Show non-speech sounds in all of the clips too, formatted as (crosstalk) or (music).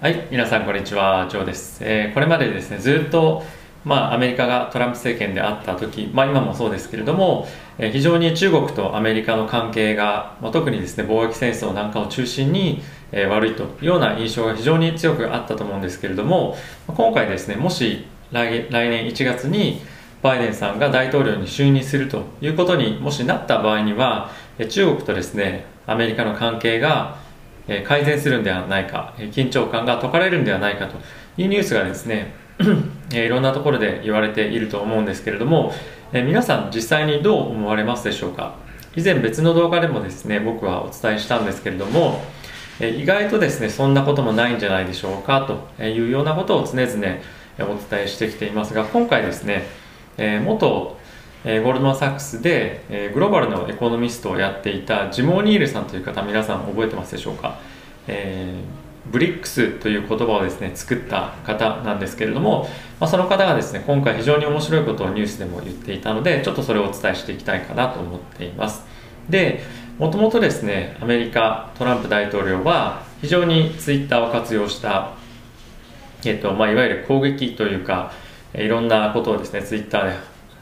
はい、皆さんこんにちは、ジョーです。えーこれまでですね、ずっと、まあ、アメリカがトランプ政権であった時、まあ、今もそうですけれども、えー非常に中国とアメリカの関係が、まあ、特にですね、貿易戦争なんかを中心に、えー悪いというような印象が非常に強くあったと思うんですけれども、今回ですね、もし来来年1月にバイデンさんが大統領に就任するということにもしなった場合には、中国とですね、アメリカの関係がえ改善するんではないか、え緊張感が解かれるんではないかというニュースがですね、(clears throat) えいろんなところで言われていると思うんですけれども、え皆さん実際にどう思われますでしょうか？以前別の動画でもですね僕はお伝えしたんですけれども、え意外とですねそんなこともないんじゃないでしょうかというようなことを常々お伝えしてきていますが今回ですね、え元えーゴールドマン・サックスで、えーグローバルのエコノミストをやっていたジム・オニールさんという方皆さん覚えてますでしょうか、えーブリックスという言葉をですね作った方なんですけれども、まあ、その方がですね今回非常に面白いことをニュースでも言っていたのでちょっとそれをお伝えしていきたいかなと思っています。でもともとですねアメリカトランプ大統領は非常にツイッターを活用したえっとまあ、いわゆる攻撃というかいろんなことをですねツイッターで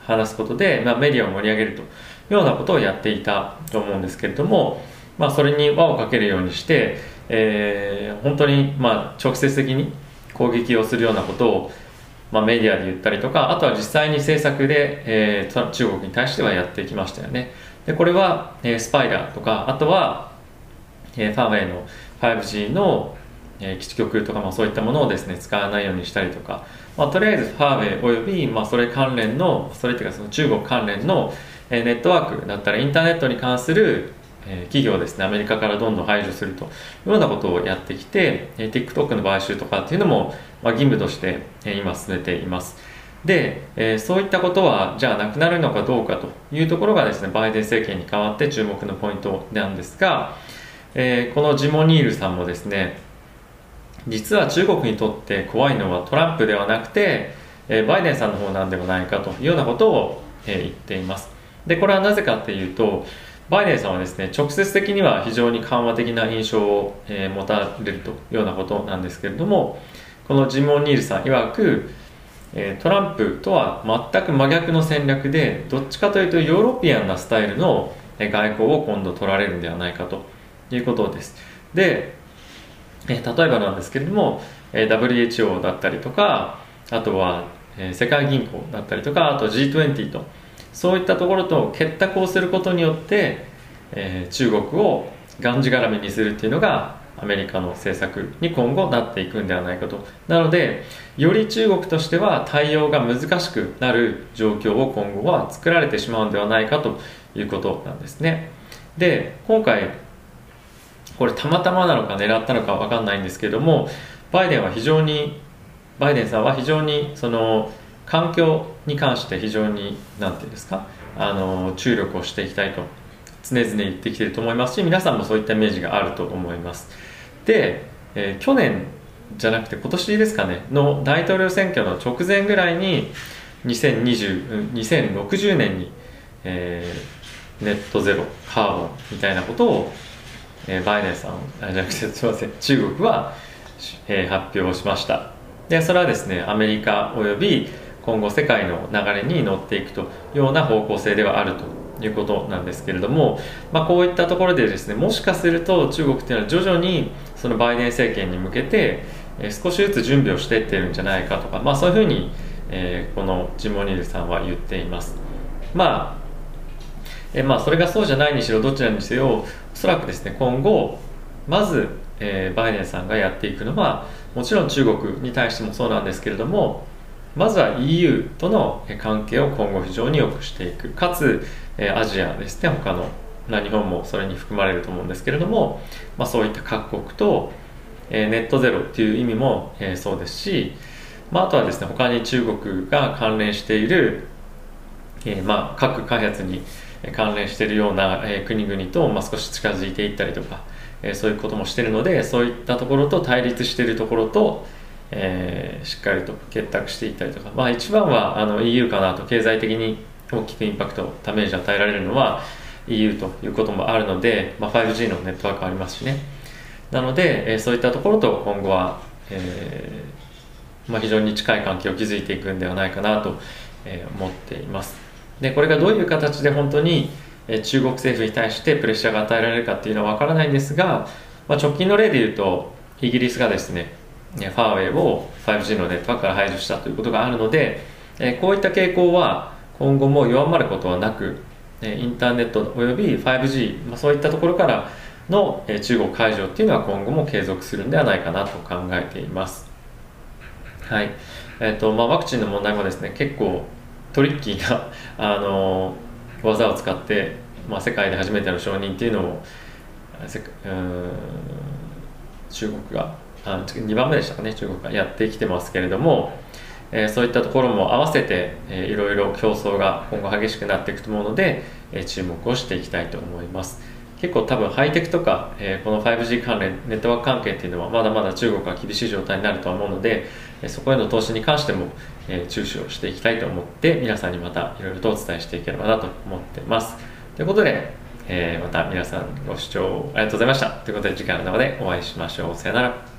話すことで、まあ、メディアを盛り上げるというようなことをやっていたと思うんですけれども、まあ、それに輪をかけるようにして、えー本当にま直接的に攻撃をするようなことを、まあ、メディアで言ったりとかあとは実際に政策で、えー中国に対してはやってきましたよね。でこれは、えースパイダーとかあとは、えーファーウェイの 5G のえー基地局とか、まあ、そういったものをですね使わないようにしたりとか、まあ、とりあえずファーウェイおよび、まあ、それ関連のそれっていうかその中国関連の、えーネットワークだったらインターネットに関する、えー企業ですねアメリカからどんどん排除するというようなことをやってきて、えー TikTok の買収とかっていうのも、まあ、義務として、えー今進めています。で、えーそういったことはじゃあなくなるのかどうかというところがですねバイデン政権に代わって注目のポイントなんですが、えーこのジモニールさんもですね実は中国にとって怖いのはトランプではなくて、えバイデンさんの方なんではないかというようなことを、え言っています。でこれはなぜかっていうとバイデンさんはですね直接的には非常に緩和的な印象を、え持たれるというようなことなんですけれどもこのジム・オニールさん曰く、えトランプとは全く真逆の戦略でどっちかというとヨーロピアンなスタイルの外交を今度取られるんではないかということです。でえー例えばなんですけれども、えー WHO だったりとかあとは、えー世界銀行だったりとかあと G20 とそういったところと結託をすることによって、えー中国をがんじがらめにするっていうのがアメリカの政策に今後なっていくんではないかと。なのでより中国としては対応が難しくなる状況を今後は作られてしまうんではないかということなんですね。で今回これたまたまなのか狙ったのかわかんないんですけどもバイデンは非常にバイデンさんは非常にその環境に関して非常に何て言うんですかあの注力をしていきたいと常々言ってきてると思いますし皆さんもそういったイメージがあると思います。で、えー去年じゃなくて今年ですかねの大統領選挙の直前ぐらいに2020 2060年に、えーネットゼロカーボンみたいなことをえーバイデンさんあじゃなくてすみません中国は、えー発表しました。でそれはですねアメリカおよび今後世界の流れに乗っていくというような方向性ではあるということなんですけれども、まあ、こういったところでですねもしかすると中国っていうのは徐々にそのバイデン政権に向けて、え少しずつ準備をしていってるんじゃないかとか、まあ、そういうふうに、えーこのジモニールさんは言っています。まあえまあ、それがそうじゃないにしろどちらにせよおそらくですね今後まず、えーバイデンさんがやっていくのはもちろん中国に対してもそうなんですけれどもまずは EU との関係を今後非常に良くしていく。かつ、えーアジアですね他の、まあ、日本もそれに含まれると思うんですけれども、まあ、そういった各国と、えーネットゼロっていう意味も、えーそうですし、まあ、あとはですね他に中国が関連しているえーまあ、核開発に関連しているような、国々と、まあ、少し近づいていったりとか、えそういうこともしているのでそういったところと対立しているところと、えーしっかりと結託していったりとか、まあ、一番はあの EU かなと経済的に大きくインパクトダメージ与えられるのは EU ということもあるので、まあ、5G のネットワークありますしね。なので、えーそういったところと今後はえー、まあ、非常に近い関係を築いていくんではないかなと、思っています。でこれがどういう形で本当に中国政府に対してプレッシャーが与えられるかっていうのは分からないんですが、まあ、直近の例で言うとイギリスがですねファーウェイを 5G のネットワークから排除したということがあるのでこういった傾向は今後も弱まることはなくインターネットおよび 5G、まあ、そういったところからの中国解除っていうのは今後も継続するんではないかなと考えています。はいえーとまあ、ワクチンの問題もですね結構トリッキーな (laughs) あの技を使って、まあ、世界で初めての承認っていうのを中国があ2番目でしたかね中国がやってきてますけれども、えー、そういったところも合わせて、えー、いろいろ競争が今後激しくなっていくと思うので、えー、注目をしていきたいと思います。結構多分ハイテクとか、えー、この 5G 関連ネットワーク関係っていうのはまだまだ中国は厳しい状態になるとは思うので、そこへの投資に関しても、え、注視をしていきたいと思って皆さんにまたいろいろとお伝えしていければなと思ってます。ということで、え、また皆さんご視聴ありがとうございました。ということで次回の動画でお会いしましょう。さよなら。